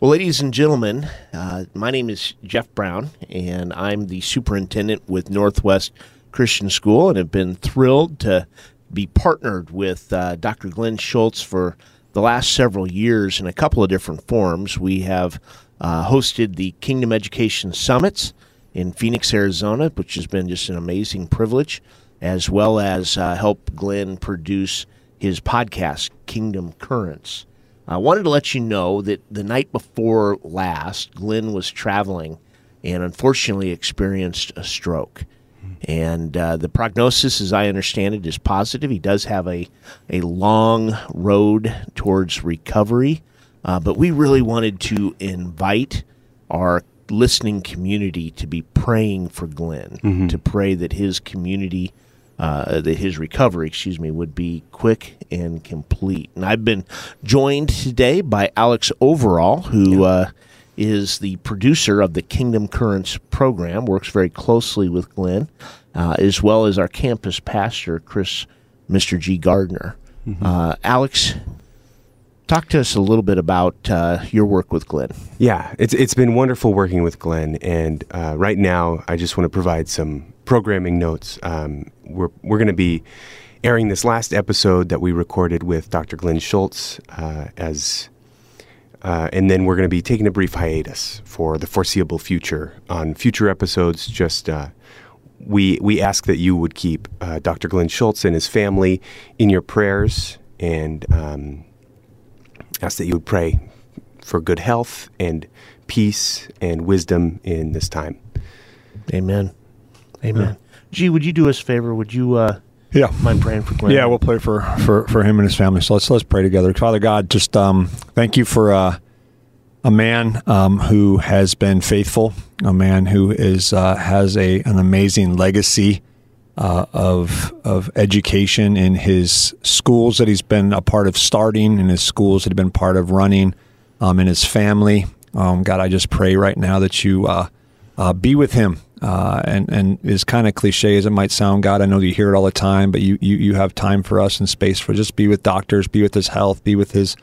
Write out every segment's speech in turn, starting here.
Well, ladies and gentlemen, uh, my name is Geoff Brown, and I'm the superintendent with Northwest Christian School, and have been thrilled to be partnered with uh, Dr. Glen Schultz for the last several years in a couple of different forms. We have uh, hosted the Kingdom Education Summits in Phoenix, Arizona, which has been just an amazing privilege, as well as uh, help Glen produce his podcast, Kingdom Currents. I wanted to let you know that the night before last, Glen was traveling and unfortunately experienced a stroke. And uh, the prognosis, as I understand it, is positive. He does have a, a long road towards recovery. Uh, but we really wanted to invite our listening community to be praying for Glen, mm-hmm. to pray that his community uh, that his recovery, excuse me, would be quick and complete. And I've been joined today by Alex Overall, who uh, is the producer of the Kingdom Currents program, works very closely with Glen, uh, as well as our campus pastor, Chris, Mr. G. Gardner. Mm-hmm. Uh, Alex, talk to us a little bit about uh, your work with Glen. Yeah, it's it's been wonderful working with Glen, and uh, right now I just want to provide some programming notes. Um, we're we're going to be airing this last episode that we recorded with Dr. Glen Schultz uh, as. Uh, and then we're going to be taking a brief hiatus for the foreseeable future. On future episodes, just uh, we we ask that you would keep uh, Dr. Glen Schultz and his family in your prayers, and um, ask that you would pray for good health and peace and wisdom in this time. Amen. Amen. Yeah. Gee, would you do us a favor? Would you uh, yeah. mind praying for Glen? Yeah, we'll pray for, for, for him and his family. So let's let's pray together. Father God, just um, thank you for uh, a man um, who has been faithful, a man who is uh, has a an amazing legacy uh, of of education in his schools that he's been a part of starting, in his schools that he's been part of running, um, in his family. Um, God, I just pray right now that you uh, uh, be with him uh, and and as kind of cliche as it might sound, God, I know you hear it all the time, but you, you you have time for us and space for just be with doctors, be with his health, be with his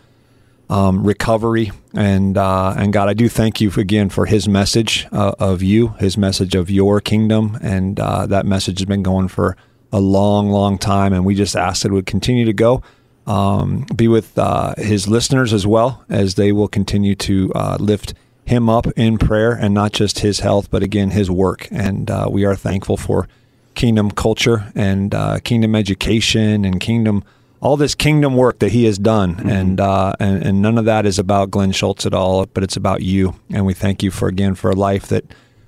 um, recovery, and uh, and God, I do thank you again for his message uh, of you, his message of your kingdom, and uh, that message has been going for a long, long time, and we just ask that it would continue to go. Um, be with uh, his listeners as well as they will continue to uh, lift him up in prayer and not just his health, but again, his work. And uh, we are thankful for kingdom culture and uh, kingdom education and kingdom, all this kingdom work that he has done. Mm-hmm. And, uh, and, and none of that is about Glen Schultz at all, but it's about you. And we thank you for, again, for a life that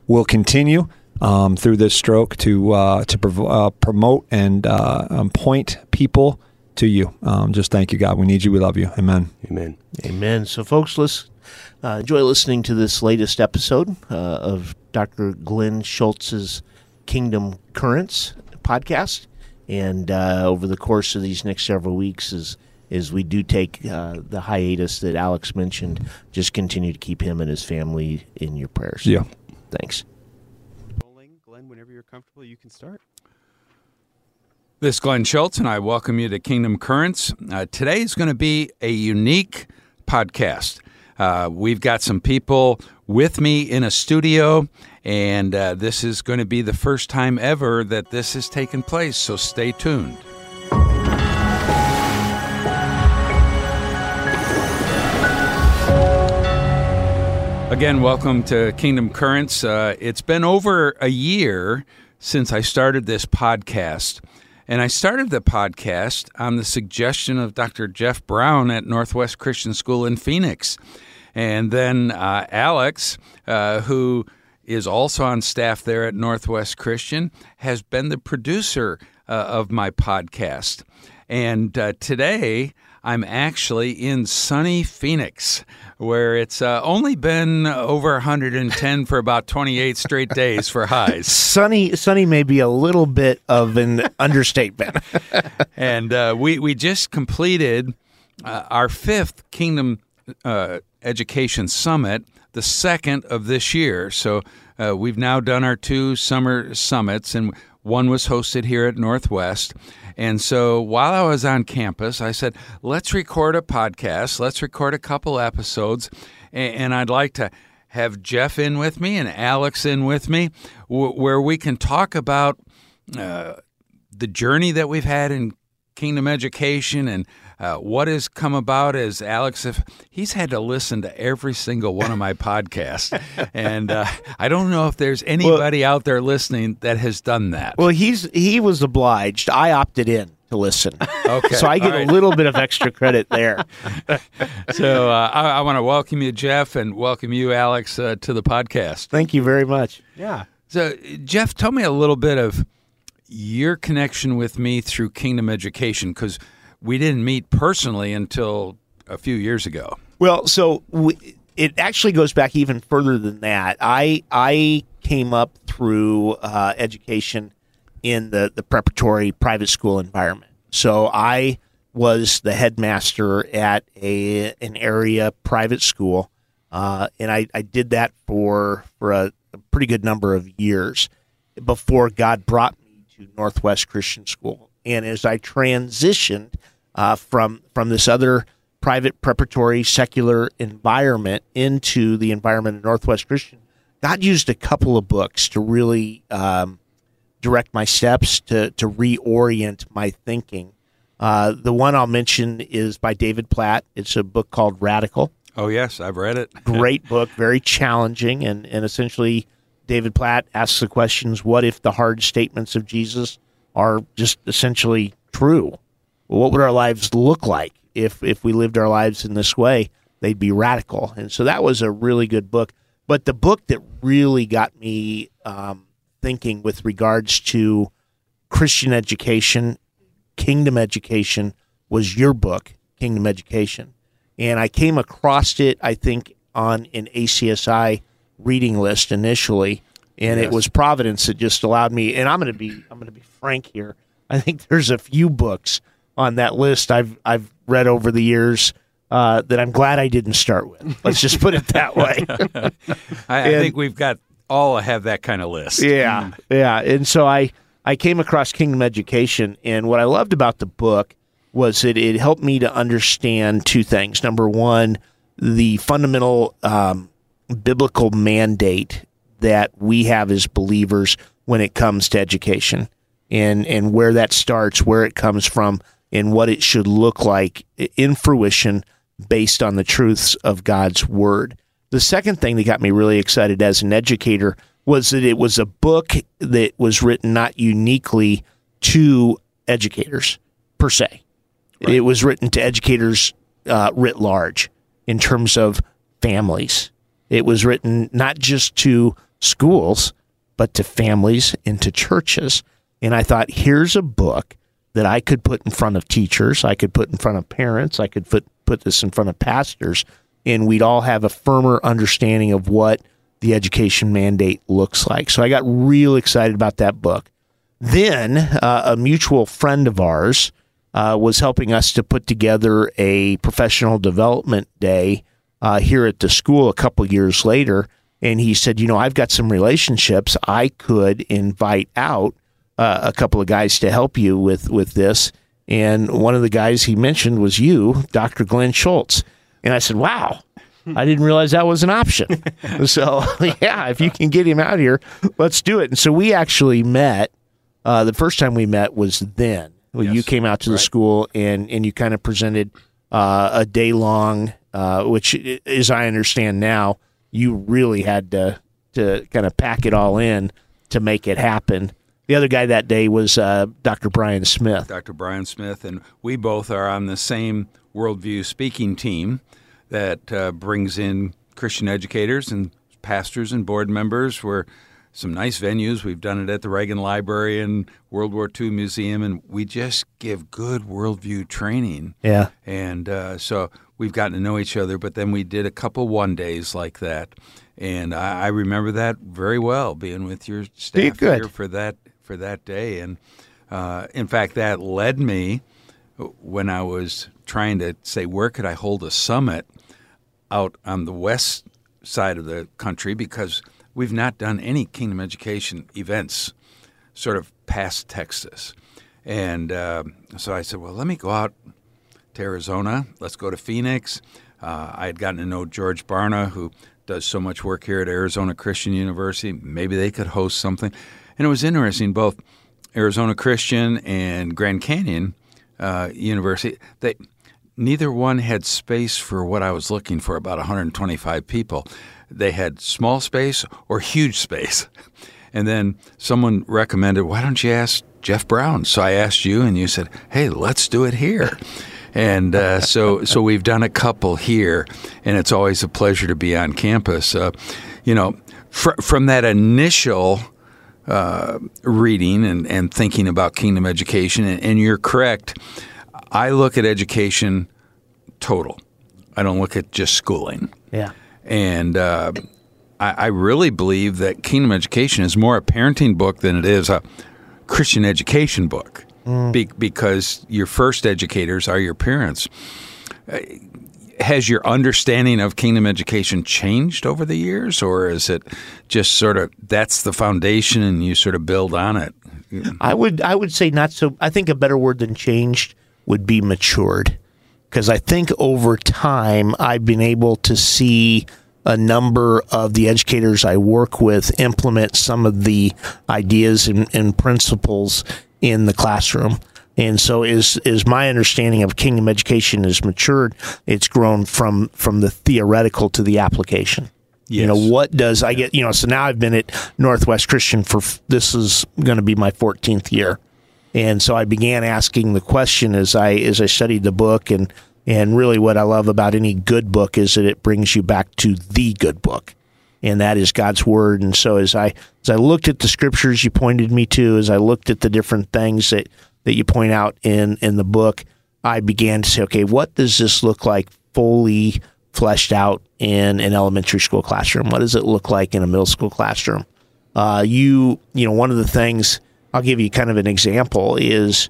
will continue. Um, through this stroke, to uh, to prov- uh, promote and uh, um, point people to you. Um, just thank you, God. We need you. We love you. Amen. Amen. Amen. So, folks, let's uh, enjoy listening to this latest episode uh, of Dr. Glen Schultz's Kingdom Currents podcast. And uh, over the course of these next several weeks, as, as we do take uh, the hiatus that Alex mentioned, just continue to keep him and his family in your prayers. Yeah. Thanks. Rolling. Glen, whenever you're comfortable, you can start. This is Glen Schultz, and I welcome you to Kingdom Currents. Uh, today is going to be a unique podcast. Uh, we've got some people with me in a studio, and uh, this is going to be the first time ever that this has taken place, so stay tuned. Again, welcome to Kingdom Currents. Uh, it's been over a year since I started this podcast. And I started the podcast on the suggestion of Dr. Geoff Brown at Northwest Christian School in Phoenix. And then uh, Alex, uh, who is also on staff there at Northwest Christian, has been the producer uh, of my podcast. And uh, today, I'm actually in sunny Phoenix, where it's uh, only been over 110 for about 28 straight days for highs. Sunny, sunny may be a little bit of an understatement. and uh, we we just completed uh, our fifth Kingdom uh, Education Summit, the second of this year. So uh, we've now done our two summer summits, and one was hosted here at Northwest. And so while I was on campus, I said, let's record a podcast, let's record a couple episodes. and, I'd like to have Geoff in with me and Alex in with me, where we can talk about uh, the journey that we've had in kingdom education and uh, what has come about is Alex, if he's had to listen to every single one of my podcasts, and uh, I don't know if there's anybody out there listening that has done that. Well, he's he was obliged. I opted in to listen, Okay, so I get all right. a little bit of extra credit there. So uh, I, I want to welcome you, Geoff, and welcome you, Alex, uh, to the podcast. Thank you very much. Yeah. So, Geoff, tell me a little bit of your connection with me through Kingdom Education because we didn't meet personally until a few years ago. Well, so we, it actually goes back even further than that. I I came up through uh, education in the the preparatory private school environment. So I was the headmaster at a an area private school, uh, and I, I did that for for a, a pretty good number of years before God brought me to Northwest Christian School. And as I transitioned uh, from from this other private preparatory secular environment into the environment of Northwest Christian, God used a couple of books to really um, direct my steps to to reorient my thinking. Uh, the one I'll mention is by David Platt. It's a book called Radical Oh, yes, I've read it. great book, very challenging, and and essentially, David Platt asks the questions: What if the hard statements of Jesus are just essentially true? What would our lives look like if if we lived our lives in this way? They'd be radical, and so that was a really good book. But the book that really got me um, thinking with regards to Christian education, kingdom education, was your book, Kingdom Education and I came across it, I think, on an ACSI reading list initially, and it was Providence that just allowed me. And I'm going to be I'm going to be frank here. I think there's a few books on that list I've I've read over the years uh, that I'm glad I didn't start with. Let's just put it that way. I, I And- think we've got all have that kind of list. Yeah, yeah. And so I I came across Kingdom Education, and what I loved about the book was that it helped me to understand two things. Number one, the fundamental um, biblical mandate that we have as believers when it comes to education, and and where that starts, where it comes from, and what it should look like in fruition based on the truths of God's word. The second thing that got me really excited as an educator was that it was a book that was written not uniquely to educators per se. It was written to educators uh, writ large in terms of families. It was written not just to schools, but to families and to churches. And I thought, here's a book that I could put in front of teachers, I could put in front of parents, I could put, put this in front of pastors, and we'd all have a firmer understanding of what the education mandate looks like. So I got real excited about that book. Then uh, a mutual friend of ours uh, was helping us to put together a professional development day uh, here at the school a couple years later. And he said, You know, I've got some relationships. I could invite out uh, a couple of guys to help you with, with this. And one of the guys he mentioned was you, Dr. Glen Schultz. And I said, Wow, I didn't realize that was an option. so, yeah, if you can get him out here, let's do it. And so we actually met. Uh, the first time we met was then. Well, you came out to the right. school and, and you kind of presented uh, a day long, uh, which, as I understand now, you really had to to kind of pack it all in to make it happen. The other guy that day was uh, Dr. Brian Smith. Dr. Brian Smith, and we both are on the same worldview speaking team that uh, brings in Christian educators and pastors and board members. We're some nice venues. We've done it at the Reagan Library and World War II Museum, and we just give good worldview training. Yeah. And uh, so we've gotten to know each other, but then we did a couple one days like that. And I, I remember that very well, being with your staff good. here for that for that day. And uh, in fact, that led me when I was trying to say where could I hold a summit out on the west side of the country because we've not done any kingdom education events sort of past Texas. And uh, so I said, well, let me go out to Arizona. Let's go to Phoenix. Uh, I had gotten to know George Barna, who does so much work here at Arizona Christian University. Maybe they could host something. And it was interesting, both Arizona Christian and Grand Canyon uh, University, they, neither one had space for what I was looking for, about 125 people. They had small space or huge space. And then someone recommended, why don't you ask Geoff Brown? So I asked you, and you said, hey, let's do it here. And uh, so, so we've done a couple here, and it's always a pleasure to be on campus. Uh, you know, fr- from that initial uh, reading and, and thinking about kingdom education, and, and you're correct. I look at education total. I don't look at just schooling. Yeah. And uh, I, I really believe that Kingdom Education is more a parenting book than it is a Christian education book, Be- because your first educators are your parents. Has your understanding of Kingdom Education changed over the years, or is it just sort of that's the foundation and you sort of build on it? I would I would say not so. I think a better word than changed would be matured, because I think over time I've been able to see a number of the educators I work with implement some of the ideas and, and principles in the classroom. And so is is my understanding of kingdom education is matured. It's grown from from the theoretical to the application. You know, what does I get? You know, so now I've been at Northwest Christian for this is going to be my 14th year, and so I began asking the question as I as I studied the book, and and really what I love about any good book is that it brings you back to the good book, and that is God's word. And so as I as I looked at the scriptures you pointed me to, as I looked at the different things that that you point out in in the book, I began to say, okay, what does this look like fully fleshed out in an elementary school classroom? What does it look like in a middle school classroom? Uh, you, you know, one of the things I'll give you kind of an example is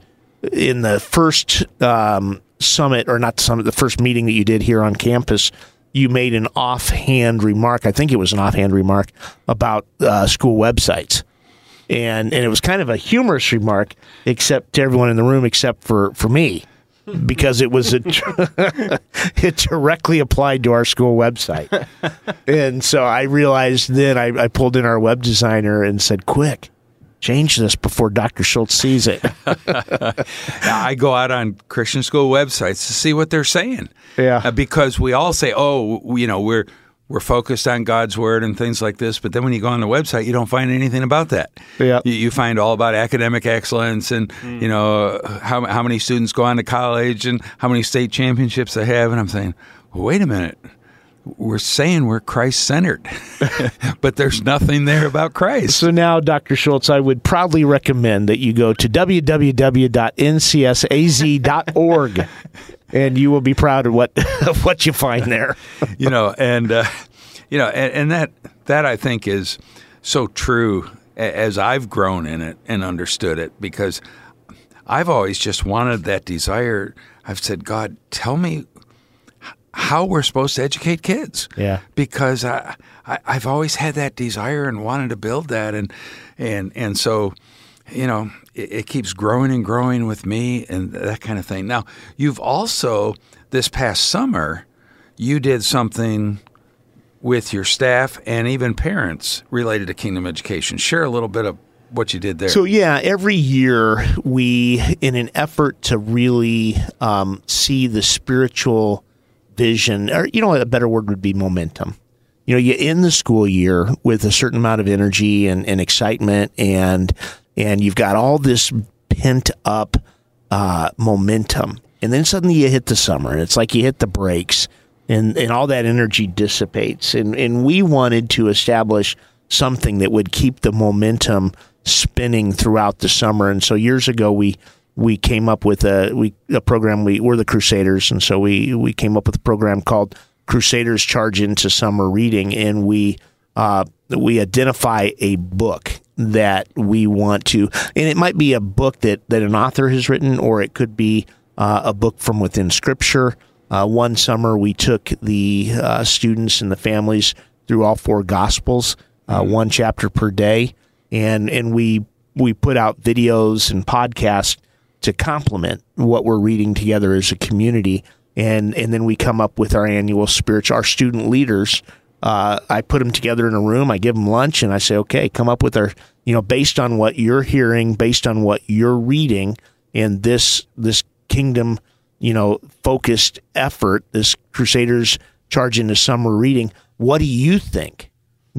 in the first um, summit, or not summit, the first meeting that you did here on campus, you made an offhand remark. I think it was an offhand remark about uh, school websites and and it was kind of a humorous remark, except to everyone in the room, except for for me, because it was a it directly applied to our school website, and so I realized then I, I pulled in our web designer and said, "Quick, change this before Dr. Schultz sees it." I go out on Christian school websites to see what they're saying. Yeah. Uh, because we all say, "Oh, you know, we're we're focused on God's word and things like this," but then when you go on the website, you don't find anything about that. Yeah. You, you find all about academic excellence and mm. you know how how many students go on to college and how many state championships they have, and I'm saying, well, wait a minute. We're saying we're Christ centered, but there's nothing there about Christ. So now, Dr. Schultz, I would proudly recommend that you go to www.ncsaz.org and you will be proud of what of what you find there. you know, and uh, you know, and, and that that I think is so true as I've grown in it and understood it because I've always just wanted that desire. I've said, God, tell me how we're supposed to educate kids. Yeah. because I, I I've always had that desire and wanted to build that, and and and so. You know, it, it keeps growing and growing with me and that kind of thing. Now, you've also, this past summer, you did something with your staff and even parents related to Kingdom Education. Share a little bit of what you did there. So yeah, every year we, in an effort to really um, see the spiritual vision, or you know, a better word would be momentum. You know, you end the school year with a certain amount of energy and, and excitement, and and you've got all this pent up uh, momentum, and then suddenly you hit the summer, and it's like you hit the brakes, and and all that energy dissipates, and and we wanted to establish something that would keep the momentum spinning throughout the summer. And so years ago, we we came up with a we a program. We we're the Crusaders, and so we we came up with a program called Crusaders Charge into Summer Reading, and we uh, we identify a book that we want to, and it might be a book that that an author has written, or it could be uh, a book from within Scripture. Uh, one summer, we took the uh, students and the families through all four Gospels, uh, one chapter per day, and and we we put out videos and podcasts to complement what we're reading together as a community. and and then we come up with our annual spiritual. Our student leaders, uh, I put them together in a room. I give them lunch, and I say, okay, come up with our you know based on what you're hearing, based on what you're reading, in this this kingdom you know focused effort, this Crusaders charge into summer reading. What do you think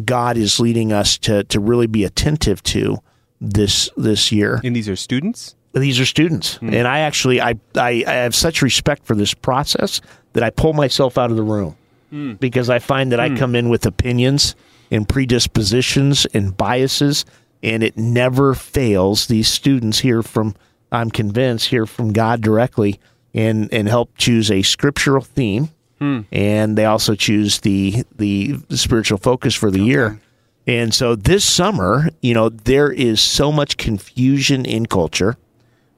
God is leading us to to really be attentive to this this year? And these are students? These are students. And I actually I, I I have such respect for this process that I pull myself out of the room Hmm. because I find that I hmm. come in with opinions and predispositions and biases and it never fails. These students hear from I'm convinced hear from God directly and and help choose a scriptural theme. Hmm. And they also choose the the spiritual focus for the year. And so this summer, you know, there is so much confusion in culture.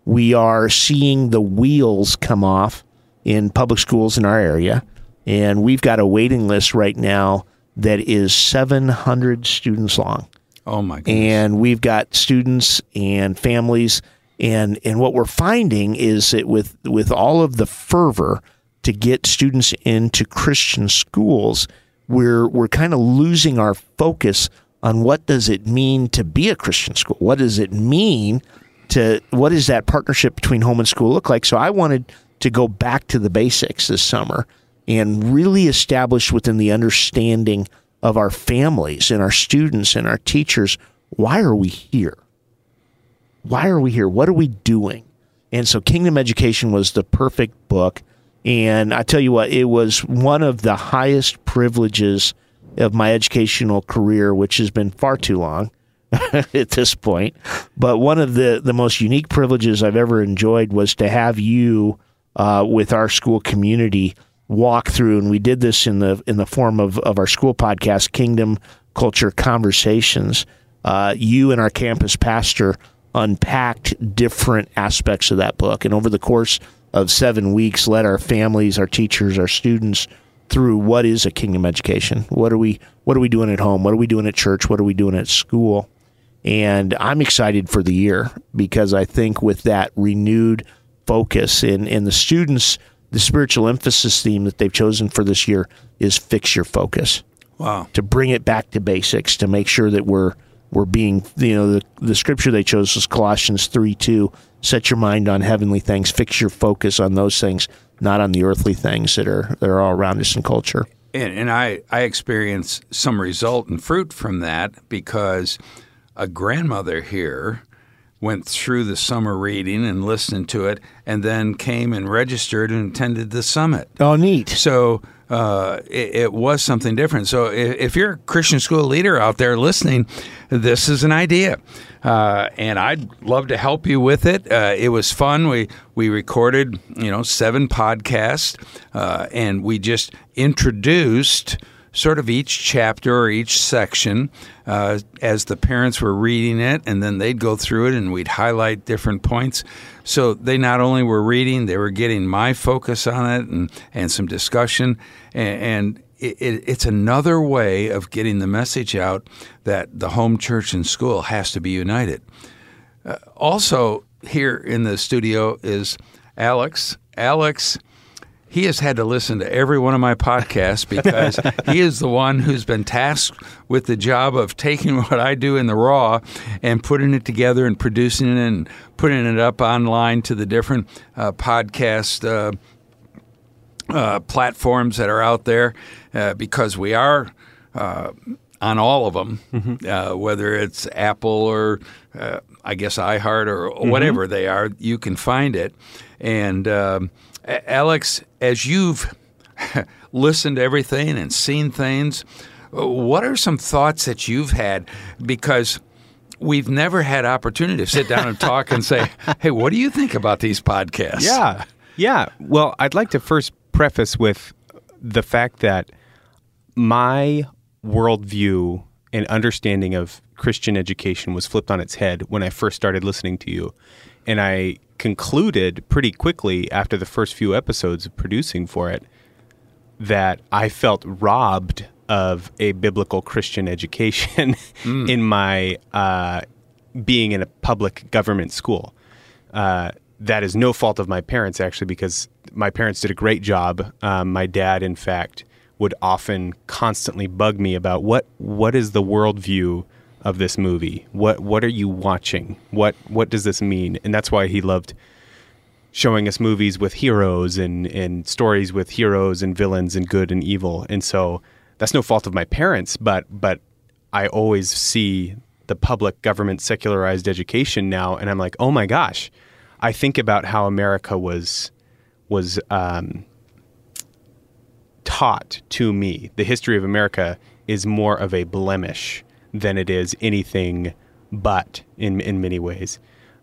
We are seeing the wheels come off in public schools in our area, and we've got a waiting list right now that is 700 students long. Oh my goodness. and we've got students and families. And and what we're finding is that with with all of the fervor to get students into Christian schools we're we're kind of losing our focus on what does it mean to be a Christian school? What does it mean to what does that partnership between home and school look like? So I wanted to go back to the basics this summer and really establish within the understanding of our families and our students and our teachers why are we here? Why are we here? What are we doing? And so Kingdom Education was the perfect book. And I tell you what, it was one of the highest privileges of my educational career, which has been far too long at this point. But one of the, the most unique privileges I've ever enjoyed was to have you uh, with our school community walk through, and we did this in the in the form of, of our school podcast, Kingdom Culture Conversations. Uh, you and our campus pastor unpacked different aspects of that book, and over the course of seven weeks, led our families, our teachers, our students through what is a kingdom education. What are we What are we doing at home? What are we doing at church? What are we doing at school? And I'm excited for the year because I think with that renewed focus in, in the students, the spiritual emphasis theme that they've chosen for this year is fix your focus wow. to bring it back to basics to make sure that we're we're being you know the, the scripture they chose was Colossians 3 2 set your mind on heavenly things fix your focus on those things not on the earthly things that are that are all around us in culture And, and I, I experienced some result and fruit from that because a grandmother here went through the summer reading and listened to it and then came and registered and attended the summit. oh neat So uh, it, it was something different. So if, if you're a Christian school leader out there listening, this is an idea. Uh, and I'd love to help you with it. Uh, it was fun. We we recorded, you know, seven podcasts, uh, and we just introduced sort of each chapter or each section uh, as the parents were reading it, and then they'd go through it and we'd highlight different points. So they not only were reading, they were getting my focus on it and, and some discussion. And, and it, it, it's another way of getting the message out that the home church and school has to be united. Uh, also, here in the studio is Alex. Alex he has had to listen to every one of my podcasts because he is the one who's been tasked with the job of taking what I do in the raw and putting it together and producing it and putting it up online to the different uh, podcast uh, uh, platforms that are out there uh, because we are uh, on all of them, uh, whether it's Apple or uh, I guess iHeart or whatever they are, you can find it. And um, Alex, as you've listened to everything and seen things, what are some thoughts that you've had? Because we've never had opportunity to sit down and talk and say, "Hey, what do you think about these podcasts?" Yeah. Yeah. Well, I'd like to first preface with the fact that my worldview and understanding of Christian education was flipped on its head when I first started listening to you. And I concluded pretty quickly after the first few episodes of producing for it that I felt robbed of a biblical Christian education in my uh, being in a public government school. Uh, that is no fault of my parents, actually, because my parents did a great job. Um, my dad, in fact, would often constantly bug me about what what is the worldview of this movie? What what are you watching? What what does this mean? And that's why he loved showing us movies with heroes and and stories with heroes and villains and good and evil. And so that's no fault of my parents, but but I always see the public government secularized education now, and I'm like, oh my gosh, I think about how America was was um, taught to me. The history of America is more of a blemish than it is anything but in in many ways.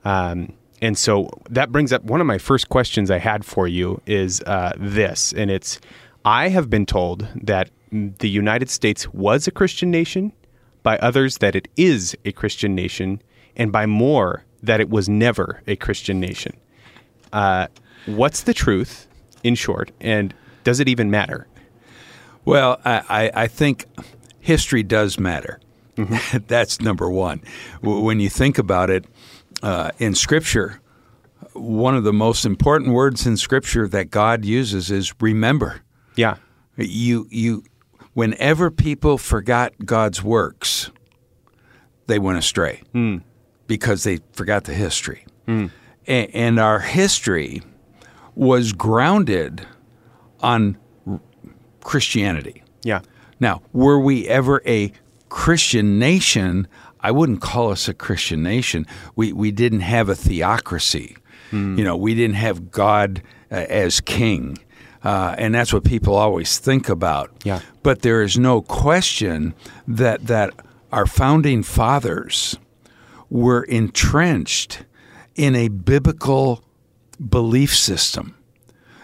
Um, and so that brings up one of my first questions I had for you is uh, this, and it's I have been told that the United States was a Christian nation, by others that it is a Christian nation, and by more that it was never a Christian nation. Uh, what's the truth, in short, and does it even matter? Well, I, I, I think history does matter. That's number one. When you think about it, uh, in Scripture, one of the most important words in Scripture that God uses is remember. Yeah. You, you, whenever people forgot God's works, they went astray because they forgot the history. A- and our history was grounded on Christianity. Yeah. Now, were we ever a Christian nation? I wouldn't call us a Christian nation. We we didn't have a theocracy. You know, we didn't have God uh, as king. Uh, and that's what people always think about. Yeah. But there is no question that that our founding fathers were entrenched in a biblical belief system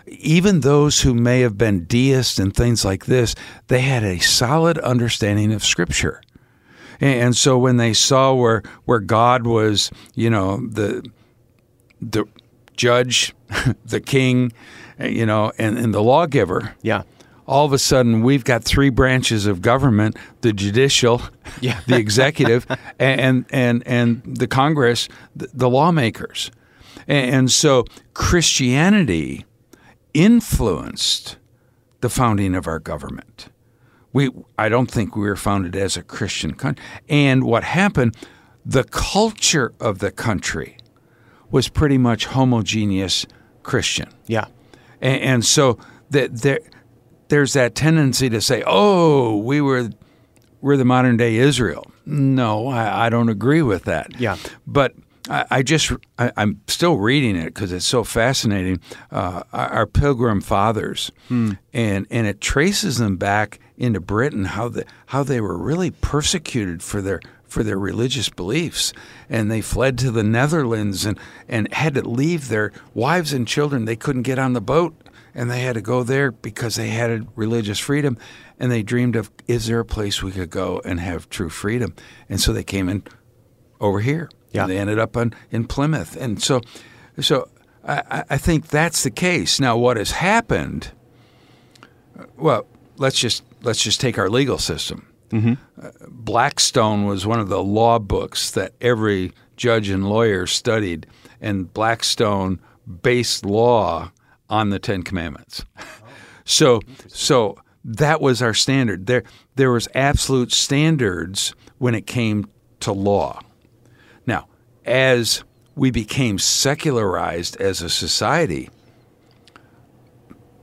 even those who may have been deists and things like this, they had a solid understanding of Scripture. And, so when they saw where where God was, you know, the the judge, the king, you know, and, and the lawgiver, Yeah. all of a sudden we've got three branches of government the judicial Yeah. the executive and and and the congress the, the lawmakers and, and so christianity influenced the founding of our government we i don't think we were founded as a christian country and what happened the culture of the country was pretty much homogeneous christian Yeah. and, and so that there, there's that tendency to say, "Oh, we were we're the modern day Israel." No, I, I don't agree with that. Yeah. but I, I just I, I'm still reading it because it's so fascinating. Uh, our, Pilgrim Fathers, and and it traces them back into Britain how the how they were really persecuted for their for their religious beliefs. And they fled to the Netherlands and, and had to leave their wives and children. They couldn't get on the boat and they had to go there because they had religious freedom. And they dreamed of is there a place we could go and have true freedom? And so they came in over here Yeah. and they ended up on, in Plymouth and so so I, I- think that's the case now what has happened well let's just let's just take our legal system mm-hmm. uh, Blackstone was one of the law books that every judge and lawyer studied, and Blackstone based law on the Ten Commandments. Oh. so, so that was our standard. There, there was absolute standards when it came to law. As we became secularized as a society,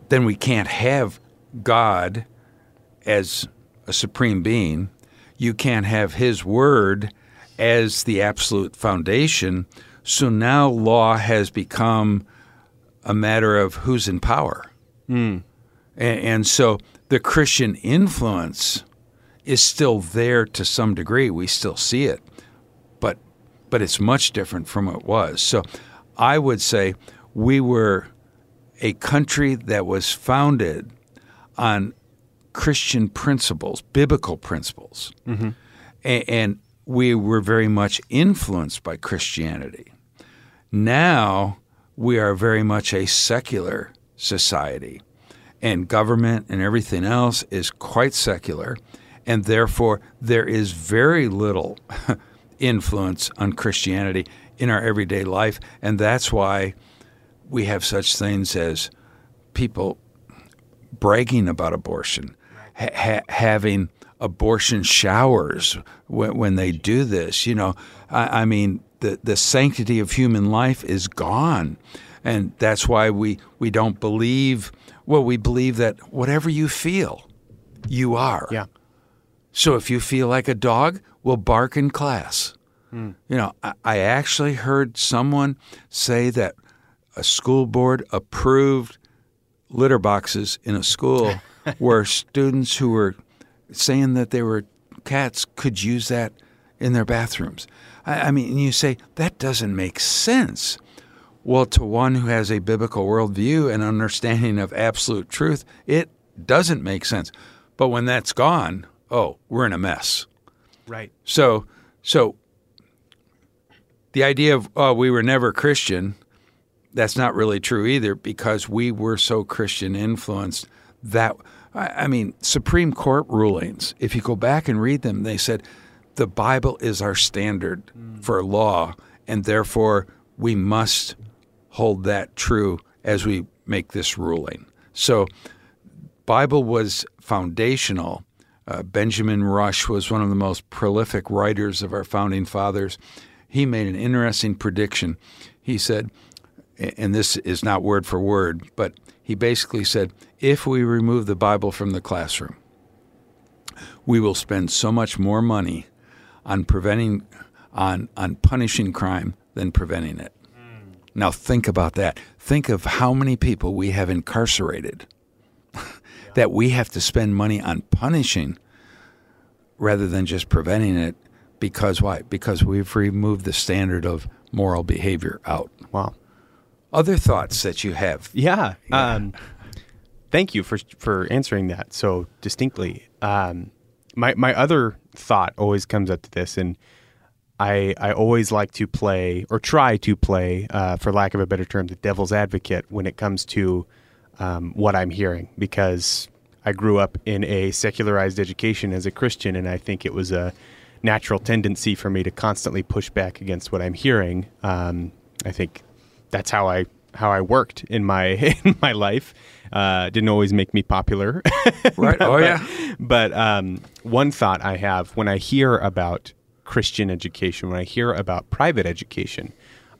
then we can't have God as a supreme being. You can't have His word as the absolute foundation. So now law has become a matter of who's in power. Hmm. And, and so the Christian influence is still there to some degree. We still see it, but it's much different from what it was. So I would say we were a country that was founded on Christian principles, biblical principles, mm-hmm. A- and we were very much influenced by Christianity. Now we are very much a secular society, and government and everything else is quite secular, and therefore there is very little influence on Christianity in our everyday life, and that's why we have such things as people bragging about abortion, ha- ha- having abortion showers when, when they do this. You know, I, I mean, the, the sanctity of human life is gone. And that's why we, we don't believe, well, we believe that whatever you feel, you are. Yeah. So if you feel like a dog, we'll bark in class. Hmm. You know, I, I actually heard someone say that a school board approved litter boxes in a school where students who were saying that they were cats could use that in their bathrooms. I, I mean, you say that doesn't make sense. Well, to one who has a biblical worldview and understanding of absolute truth, it doesn't make sense. But when that's gone, oh, we're in a mess. Right. So, so the idea of oh, we were never Christian, that's not really true either because we were so Christian influenced that I I mean, Supreme Court rulings, if you go back and read them, they said the Bible is our standard mm. for law, and therefore we must hold that true as we make this ruling. So, Bible was foundational. Uh, Benjamin Rush was one of the most prolific writers of our founding fathers. He made an interesting prediction. He said, and this is not word for word, but he basically said, if we remove the Bible from the classroom, we will spend so much more money on preventing, on, on punishing crime than preventing it. Now think about that. Think of how many people we have incarcerated that we have to spend money on punishing rather than just preventing it because why? Because we've removed the standard of moral behavior out. Wow. Other thoughts that you have? Yeah. Um, thank you for for answering that so distinctly. Um, my my other thought always comes up to this, and I I always like to play or try to play, uh, for lack of a better term, the devil's advocate when it comes to um, what I'm hearing because I grew up in a secularized education as a Christian, and I think it was a natural tendency for me to constantly push back against what I'm hearing. Um, I think that's how I how I worked in my in my life. Uh, didn't always make me popular, Right. Oh, yeah. But um, one thought I have when I hear about Christian education, when I hear about private education,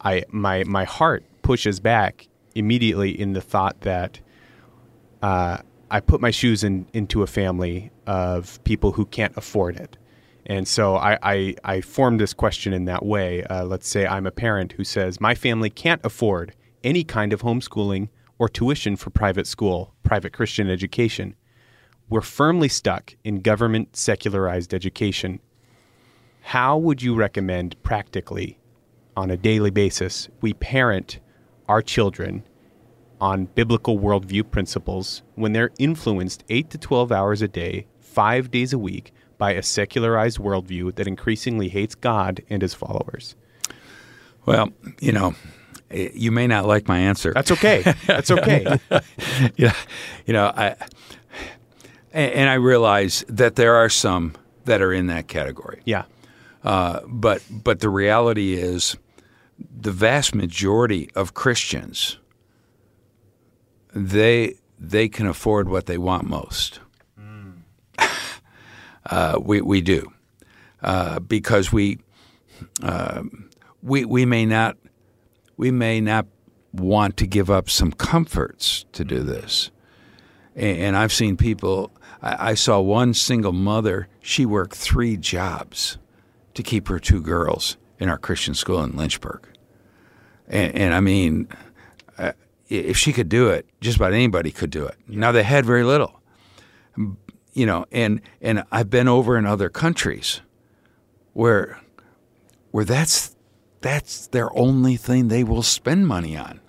I my my heart pushes back immediately in the thought that uh, I put my shoes in into a family of people who can't afford it. And so I, I, I formed this question in that way. Uh, let's say I'm a parent who says, My family can't afford any kind of homeschooling or tuition for private school, private Christian education. We're firmly stuck in government secularized education. How would you recommend practically, on a daily basis, we parent our children on biblical worldview principles when they're influenced 8 to 12 hours a day, five days a week, by a secularized worldview that increasingly hates God and his followers? Well, you know, eh, you may not like my answer. That's okay. That's okay. yeah, you know, I and, and I realize that there are some that are in that category. yeah. Uh, but but the reality is, the vast majority of Christians they they can afford what they want most. uh, we we do uh, because we uh, we we may not we may not want to give up some comforts to do this. And, and I've seen people. I, I saw one single mother. She worked three jobs to keep her two girls in our Christian school in Lynchburg. And, and I mean, if she could do it, just about anybody could do it. Now they had very little, you know. And and I've been over in other countries where where that's that's their only thing they will spend money on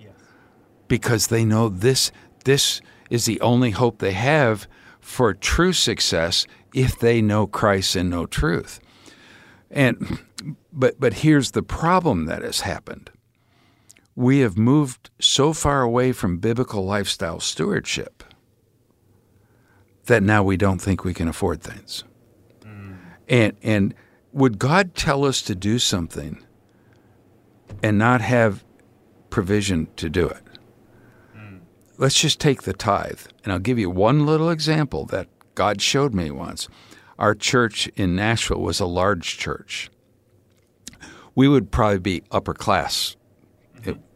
because they know this this is the only hope they have for true success if they know Christ and know truth. And but but here's the problem that has happened. We have moved so far away from biblical lifestyle stewardship that now we don't think we can afford things. Mm. And and would God tell us to do something and not have provision to do it? Mm. let's just take the tithe. And I'll give you one little example that God showed me once. Our church in Nashville was a large church. We would probably be upper class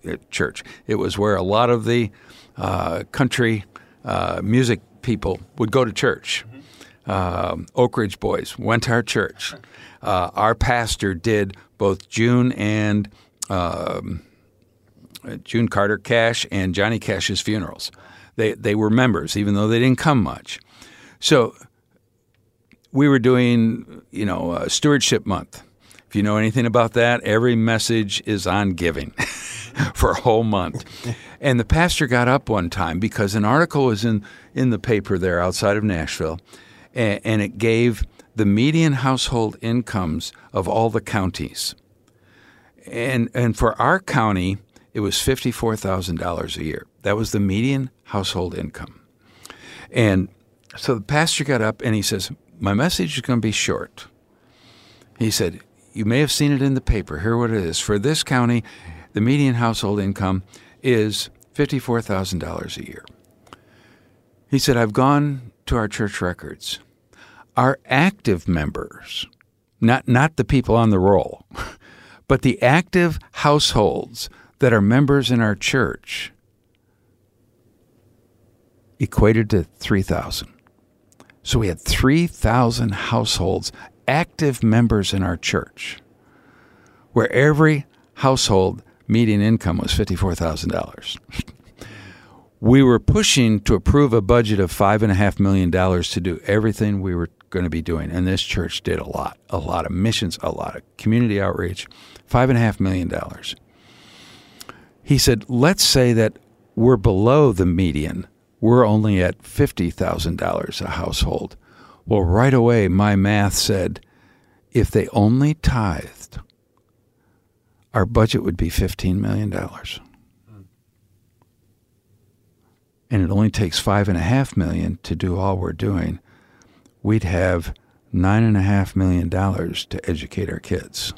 at church. It was where a lot of the uh, country uh, music people would go to church. Um, Oak Ridge Boys went to our church. Uh, our pastor did both June and um, June Carter Cash and Johnny Cash's funerals. They they were members, even though they didn't come much. So we were doing, you know, uh, stewardship month. If you know anything about that, every message is on giving for a whole month. And the pastor got up one time because an article was in, in the paper there outside of Nashville, and, and it gave the median household incomes of all the counties. And, and for our county, it was $54,000 a year. That was the median household income. And so the pastor got up and he says, My message is going to be short. He said, You may have seen it in the paper. Here what it is. For this county, the median household income is $54,000 a year. He said, I've gone to our church records. Our active members, not, not the people on the roll, but the active households that are members in our church equated to 3,000. So we had 3,000 households, active members in our church, where every household median income was $54,000. we were pushing to approve a budget of $5.5 million to do everything we were going to be doing. And this church did a lot, a lot of missions, a lot of community outreach, $5.5 million. He said, let's say that we're below the median we're only at $50,000 a household. Well, right away, my math said if they only tithed, our budget would be $15 million. And it only takes five and a half million to do all we're doing. We'd have nine and a half million dollars to educate our kids.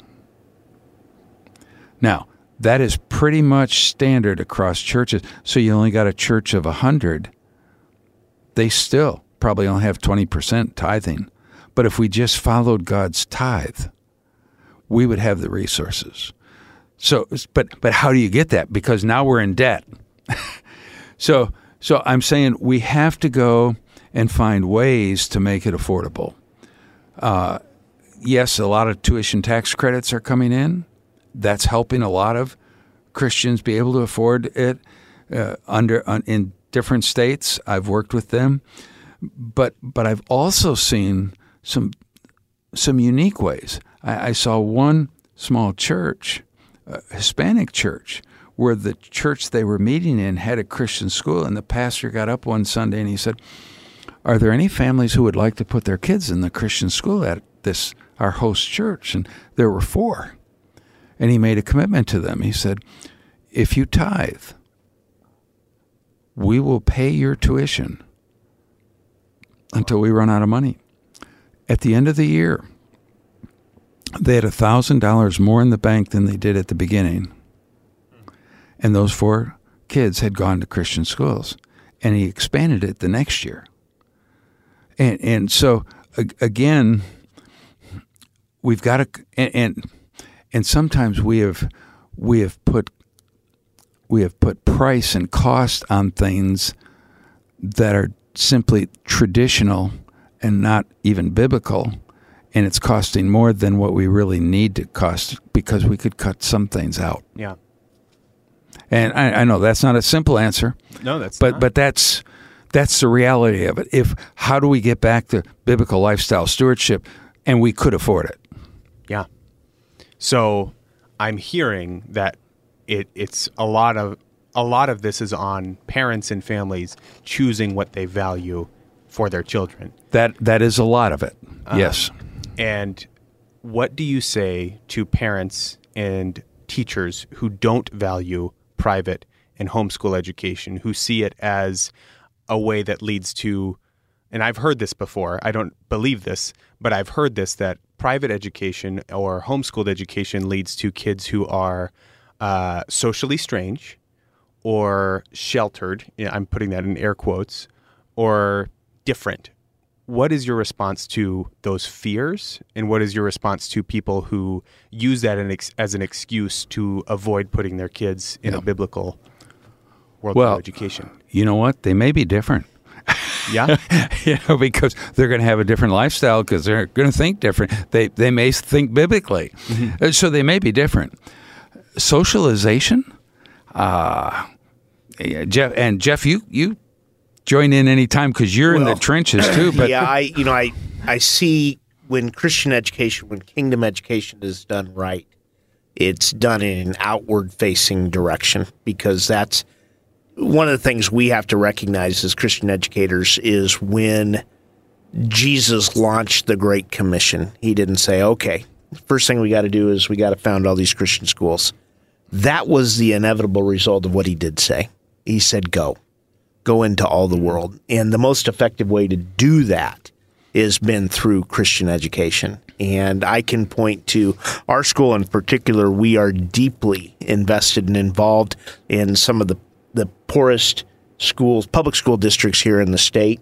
Now, that is pretty much standard across churches. So you only got a church of 100, they still probably only have 20% tithing. But if we just followed God's tithe, we would have the resources. So, but but how do you get that? Because now we're in debt. so so I'm saying we have to go and find ways to make it affordable. Uh, yes, a lot of tuition tax credits are coming in that's helping a lot of Christians be able to afford it uh, under in different states. I've worked with them, but but I've also seen some some unique ways. I, I saw one small church, a Hispanic church, where the church they were meeting in had a Christian school, and the pastor got up one Sunday and he said, "Are there any families who would like to put their kids in the Christian school at this our host church?" And there were four. And he made a commitment to them. He said, if you tithe, we will pay your tuition until we run out of money. At the end of the year, they had $1,000 more in the bank than they did at the beginning. And those four kids had gone to Christian schools. And he expanded it the next year. And, and so, again, we've got to, and, and and sometimes we have we have put we have put price and cost on things that are simply traditional and not even biblical and it's costing more than what we really need to cost because we could cut some things out Yeah. and I, I know that's not a simple answer No, that's but not. but that's that's the reality of it if how do we get back to biblical lifestyle stewardship and we could afford it Yeah. So I'm hearing that it, it's a lot of a lot of this is on parents and families choosing what they value for their children. that that is a lot of it uh, yes And what do you say to parents and teachers who don't value private and homeschool education, who see it as a way that leads to, and I've heard this before, I don't believe this, but I've heard this that private education or homeschooled education leads to kids who are uh, socially strange or sheltered, I'm putting that in air quotes, or different. What is your response to those fears? And what is your response to people who use that as an excuse to avoid putting their kids in a biblical worldview Well, education? You know what? They may be different. Yeah. you know, because they're going to have a different lifestyle because they're going to think different. They they may think biblically, Uh, so they may be different. Socialization, uh, yeah, Geoff and Geoff, you you join in anytime because you're in the trenches too. But yeah, I you know I I see when Christian education, when kingdom education is done right, it's done in an outward facing direction because that's one of the things we have to recognize as Christian educators is when Jesus launched the Great Commission, he didn't say, okay, first thing we got to do is we got to found all these Christian schools. That was the inevitable result of what he did say. He said, go go into all the world. And the most effective way to do that has been through Christian education. And I can point to our school in particular, we are deeply invested and involved in some of the, the poorest schools, public school districts here in the state.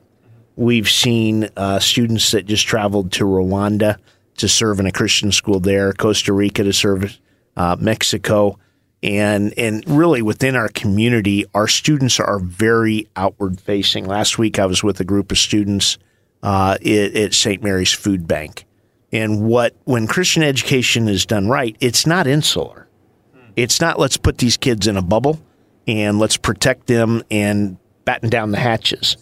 We've seen uh, students that just traveled to Rwanda to serve in a Christian school there, Costa Rica to serve uh, Mexico, and and really within our community, our students are very outward facing. Last week, I was with a group of students uh, at, at St. Mary's Food Bank, and what when Christian education is done right, it's not insular. It's not let's put these kids in a bubble and let's protect them and batten down the hatches.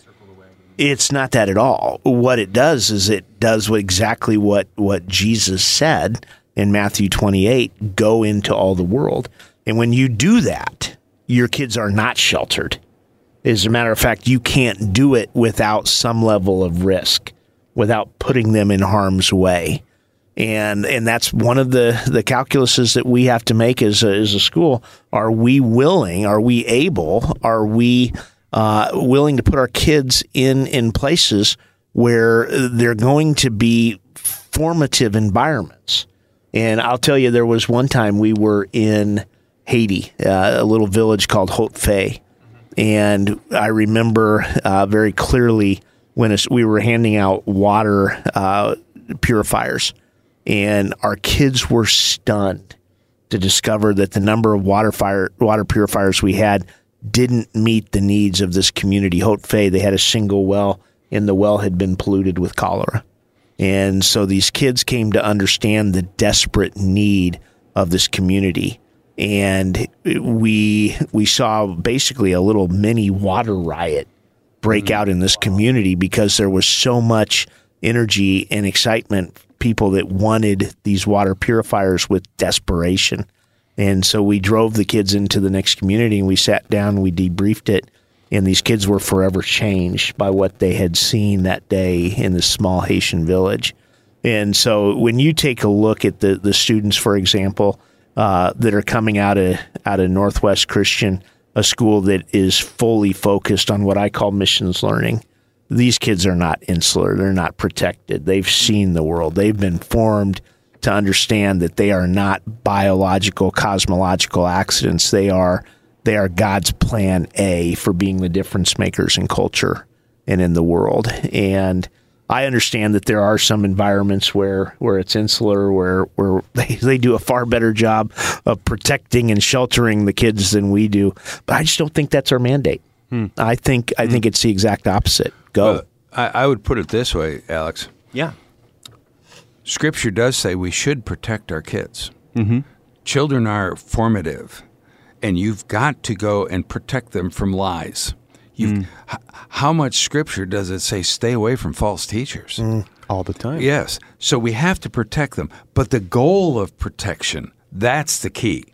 It's not that at all. What it does is it does exactly what what Jesus said in Matthew 28, go into all the world. And when you do that, your kids are not sheltered. As a matter of fact, you can't do it without some level of risk, without putting them in harm's way. And and that's one of the the calculuses that we have to make as a, as a school. Are we willing? Are we able? Are we uh, willing to put our kids in in places where they're going to be formative environments? And I'll tell you, there was one time we were in Haiti, uh, a little village called Haute Faye. And I remember uh, very clearly when we were handing out water uh, purifiers, and our kids were stunned to discover that the number of water fire water purifiers we had didn't meet the needs of this community. Haute Faye, they had a single well, and the well had been polluted with cholera. And so these kids came to understand the desperate need of this community. And we we saw basically a little mini water riot break mm-hmm. out in this community because there was so much energy and excitement people that wanted these water purifiers with desperation. And so we drove the kids into the next community and we sat down we debriefed it. And these kids were forever changed by what they had seen that day in this small Haitian village. And so when you take a look at the, the students, for example, uh, that are coming out of out of Northwest Christian, a school that is fully focused on what I call missions learning, these kids are not insular. They're not protected. They've seen the world. They've been formed to understand that they are not biological, cosmological accidents. They are they are God's plan A for being the difference makers in culture and in the world. And I understand that there are some environments where, where it's insular, where where they, they do a far better job of protecting and sheltering the kids than we do. But I just don't think that's our mandate. I think I think it's the exact opposite. Go. Uh, I, I would put it this way, Alex. Yeah. Scripture does say we should protect our kids. Mm-hmm. Children are formative, and you've got to go and protect them from lies. You've, mm. h- how much Scripture does it say stay away from false teachers? Mm, all the time. Yes. So we have to protect them. But the goal of protection, that's the key.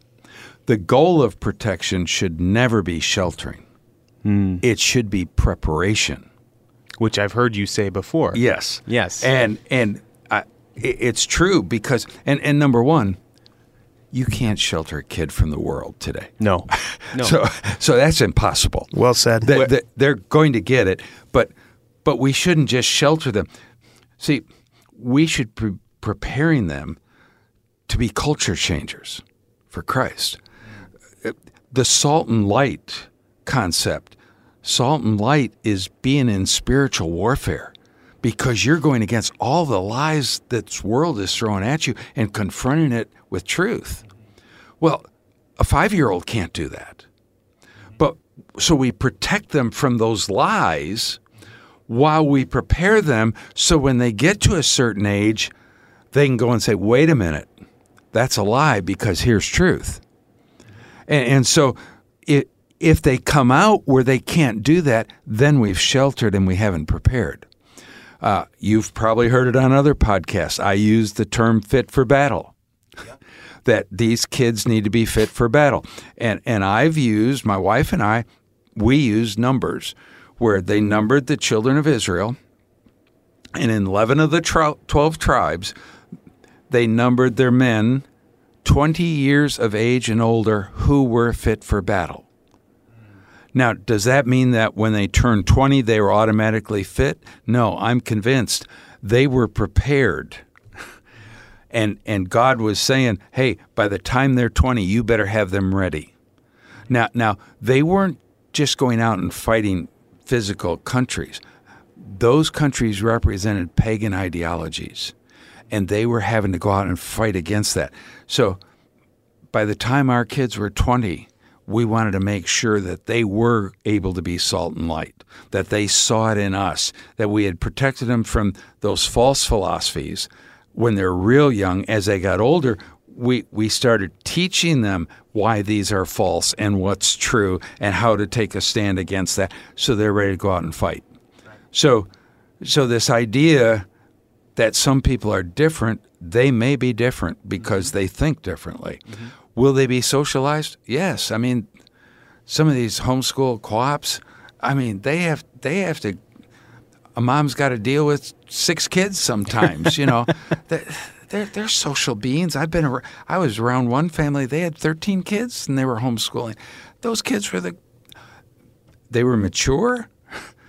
The goal of protection should never be sheltering. Mm. It should be preparation. Which I've heard you say before. Yes. Yes. And and i- it's true because and and number one, you can't shelter a kid from the world today. No. No. So so that's impossible. well said. They, they, they're going to get it, but but we shouldn't just shelter them. See, we should be preparing them to be culture changers for Christ. The salt and light concept. Salt and light is being in spiritual warfare because you're going against all the lies that this world is throwing at you and confronting it with truth. Well, a five year old can't do that. But so we protect them from those lies while we prepare them so when they get to a certain age, they can go and say, wait a minute, that's a lie because here's truth. And, and so it, if they come out where they can't do that, then we've sheltered and we haven't prepared. Uh, you've probably heard it on other podcasts. I use the term fit for battle. that these kids need to be fit for battle. And and I've used my wife and I we use numbers where they numbered the children of Israel and in 11 of the 12 tribes they numbered their men 20 years of age and older who were fit for battle. Now, does that mean that when they turned 20, they were automatically fit? No, I'm convinced they were prepared. And, and God was saying, hey, by the time they're 20, you better have them ready. Now, now they weren't just going out and fighting physical countries. Those countries represented pagan ideologies, and they were having to go out and fight against that. So by the time our kids were 20, we wanted to make sure that they were able to be salt and light, that they saw it in us, that we had protected them from those false philosophies when they're real young. As they got older, we, we started teaching them why these are false and what's true and how to take a stand against that so they're ready to go out and fight. So, so this idea that some people are different, they may be different because mm-hmm. they think differently. Mm-hmm. Will they be socialized? Yes. I mean, some of these homeschool co-ops, I mean, they have they have to. A mom's got to deal with six kids sometimes. you know, they're they're social beings. I've been I was around one family. They had thirteen kids and they were homeschooling. Those kids were the they were mature.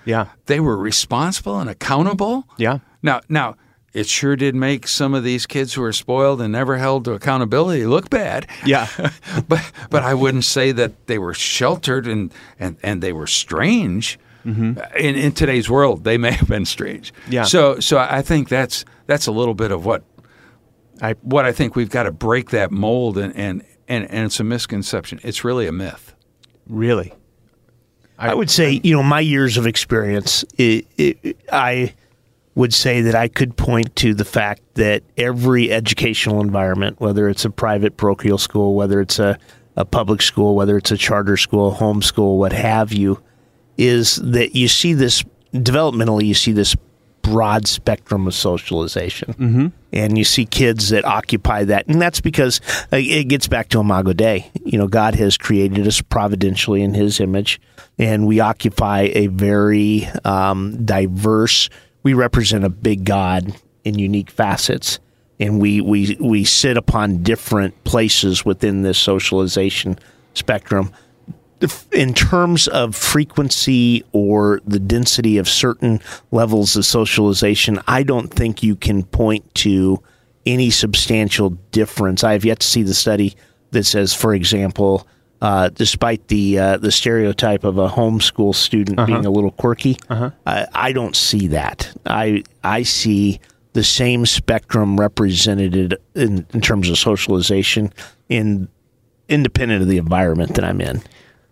Yeah. They were responsible and accountable. Yeah. Now now it sure did make some of these kids who were spoiled and never held to accountability look bad. Yeah. but but I wouldn't say that they were sheltered and and, and they were strange. Mm-hmm. In in today's world, they may have been strange. Yeah. So so I think that's that's a little bit of what I what I think we've got to break that mold and and and, and it's a misconception. It's really a myth. Really. I, I would say, you know, my years of experience, it, it, I would say that I could point to the fact that every educational environment, whether it's a private parochial school, whether it's a, a public school, whether it's a charter school, homeschool, what have you, is that you see this developmentally, you see this broad spectrum of socialization. Mm-hmm. And you see kids that occupy that. And that's because uh, it gets back to Imago Dei. You know, God has created us providentially in his image, and we occupy a very um, diverse we represent a big God in unique facets, and we we we sit upon different places within this socialization spectrum. In terms of frequency or the density of certain levels of socialization, I don't think you can point to any substantial difference. I have yet to see the study that says, for example, uh, despite the uh, the stereotype of a homeschool student uh-huh. being a little quirky, uh-huh. I, I, don't see that. I I see the same spectrum represented in, in terms of socialization in independent of the environment that I'm in.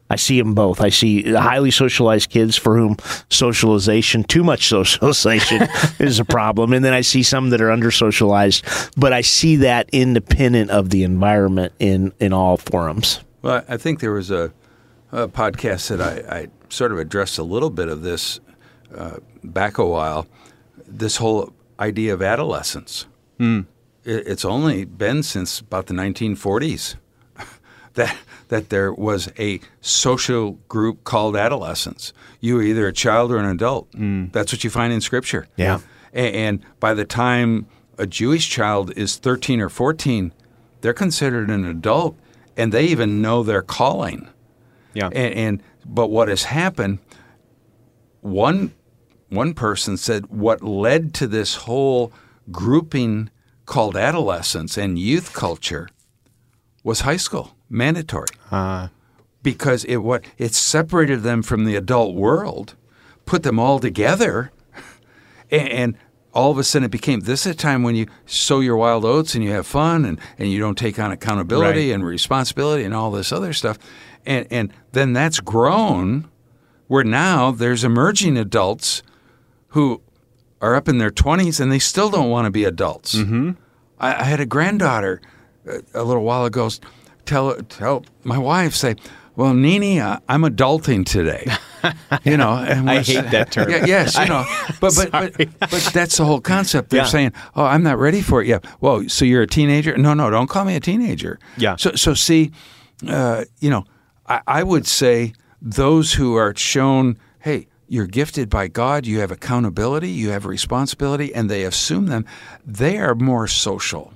I see them both. I see highly socialized kids for whom socialization, too much socialization, is a problem, and then I see some that are under socialized. But I see that independent of the environment in in all forums. Well, I think there was a, a podcast that I, I, sort of addressed a little bit of this uh, back a while. This whole idea of adolescence. Mm. It, it's only been since about the 1940s that that there was a social group called adolescence. You were either a child or an adult. Mm. That's what you find in Scripture. Yeah. And, and by the time a Jewish child is 13 or 14, they're considered an adult and they even know their calling. Yeah. And, and but what has happened? One one person said what led to this whole grouping called adolescence and youth culture was high school mandatory. Uh, because it what it separated them from the adult world, put them all together, and, and all of a sudden it became this is a time when you sow your wild oats and you have fun and, and you don't take on accountability Right. and responsibility and all this other stuff. And and then that's grown where now there's emerging adults who are up in their 20s and they still don't want to be adults. Mm-hmm. I, I had a granddaughter uh, a little while ago tell tell my wife say, "Well, Nini, uh, I'm adulting today." you know, and I hate that term. Yeah, yes, you know, but but, but but that's the whole concept. They're Yeah. saying, "Oh, I'm not ready for it yet." Well, so you're a teenager? No, no, don't call me a teenager. Yeah. So so see, uh, you know, I, I would say those who are shown, hey, you're gifted by God, you have accountability, you have responsibility, and they assume them, they are more social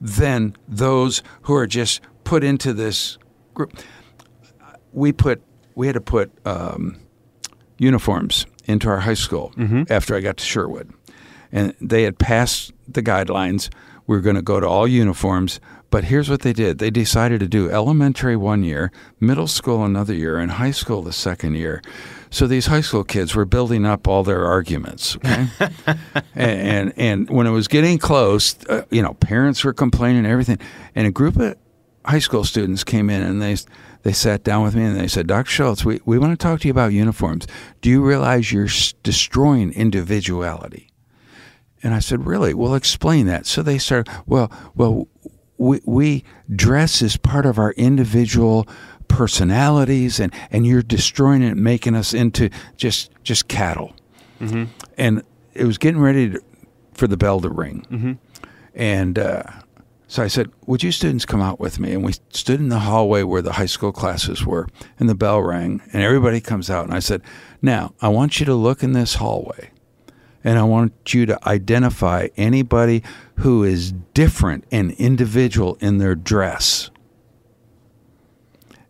than those who are just put into this group. We put we had to put um, uniforms into our high school after I got to Sherwood, and they had passed the guidelines. We were going to go to all uniforms, but here's what they did: they decided to do elementary one year, middle school another year, and high school the second year. So these high school kids were building up all their arguments, okay? and, and and when it was getting close, uh, you know, parents were complaining and everything, and a group of high school students came in and they they sat down with me and they said, Dr. Schultz, we, we want to talk to you about uniforms. Do you realize you're s- destroying individuality? And I said, really? Well, explain that. So they started, well, well, we, we dress as part of our individual personalities and, and you're destroying it, making us into just, just cattle. And it was getting ready to, for the bell to ring. And uh, so I said, Would you students come out with me? And we stood in the hallway where the high school classes were, and the bell rang, and everybody comes out. And I said, Now, I want you to look in this hallway, and I want you to identify anybody who is different and individual in their dress.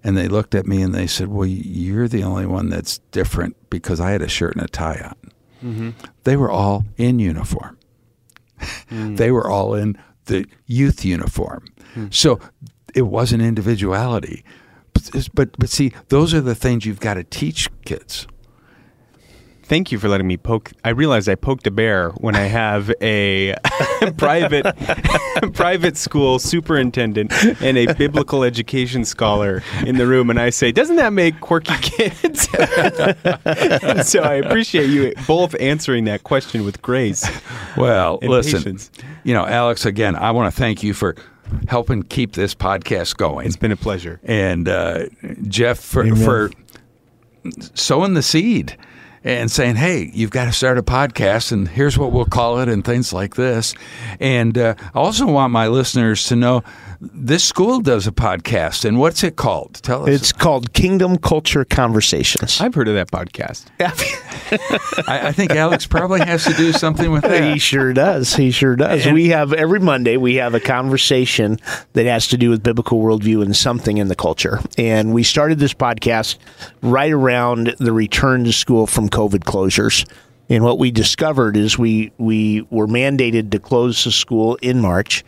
And they looked at me and they said, Well, you're the only one that's different because I had a shirt and a tie on. Mm-hmm. They were all in uniform mm. they were all in the youth uniform. Hmm. So it wasn't individuality. But, but but see, those are the things you've got to teach kids. Thank you for letting me poke. I realize I poked a bear when I have a private private school superintendent and a biblical education scholar in the room, and I say, "Doesn't that make quirky kids?" so I appreciate you both answering that question with grace. Well, And listen, patience. you know, Alex, again, I want to thank you for helping keep this podcast going. It's been a pleasure. and uh, Geoff for, for sowing the seed and saying, "Hey, you've got to start a podcast, and here's what we'll call it, and things like this." And uh, I also want my listeners to know this school does a podcast, and what's it called? Tell us. It's called Kingdom Culture Conversations. I've heard of that podcast. I, I think Alex probably has to do something with that. He sure does. He sure does. And- we have every Monday we have a conversation that has to do with biblical worldview and something in the culture. And we started this podcast right around the return to school from COVID closures. And what we discovered is we we were mandated to close the school in March.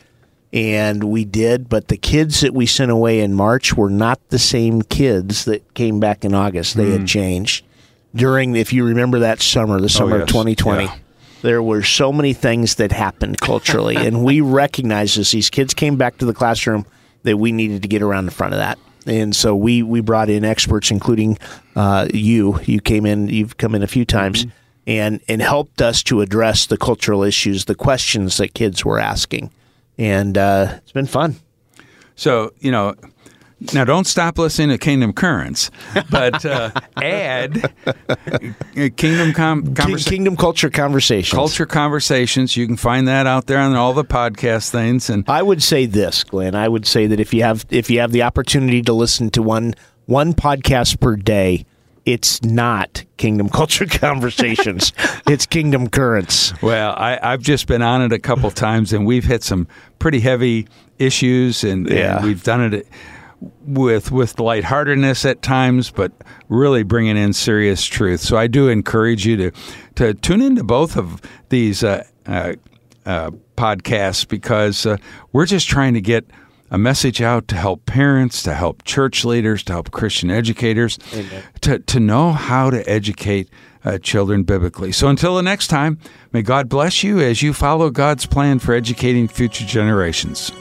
And we did, but the kids that we sent away in March were not the same kids that came back in August. They had changed during, if you remember that summer, the summer of yes. 2020 Yeah. there were so many things that happened culturally and we recognized as these kids came back to the classroom that we needed to get around the front of that and so we we brought in experts including uh, you you came in you've come in a few times and and helped us to address the cultural issues the questions that kids were asking and uh, it's been fun So you know. Now, don't stop listening to Kingdom Currents, but uh, add Kingdom Com- Conversa- kingdom culture conversations Culture Conversations. You can find that out there on all the podcast things. And I would say this, Glen. I would say that if you have if you have the opportunity to listen to one one podcast per day, it's not Kingdom Culture Conversations. it's Kingdom Currents. well, I, I've just been on it a couple times, and we've hit some pretty heavy issues, and, and Yeah. we've done it with with lightheartedness at times, but really bringing in serious truth. So I do encourage you to to tune into both of these uh, uh, uh, podcasts because uh, we're just trying to get a message out to help parents, to help church leaders, to help Christian educators, to, to know how to educate uh, children biblically. So until the next time, may God bless you as you follow God's plan for educating future generations.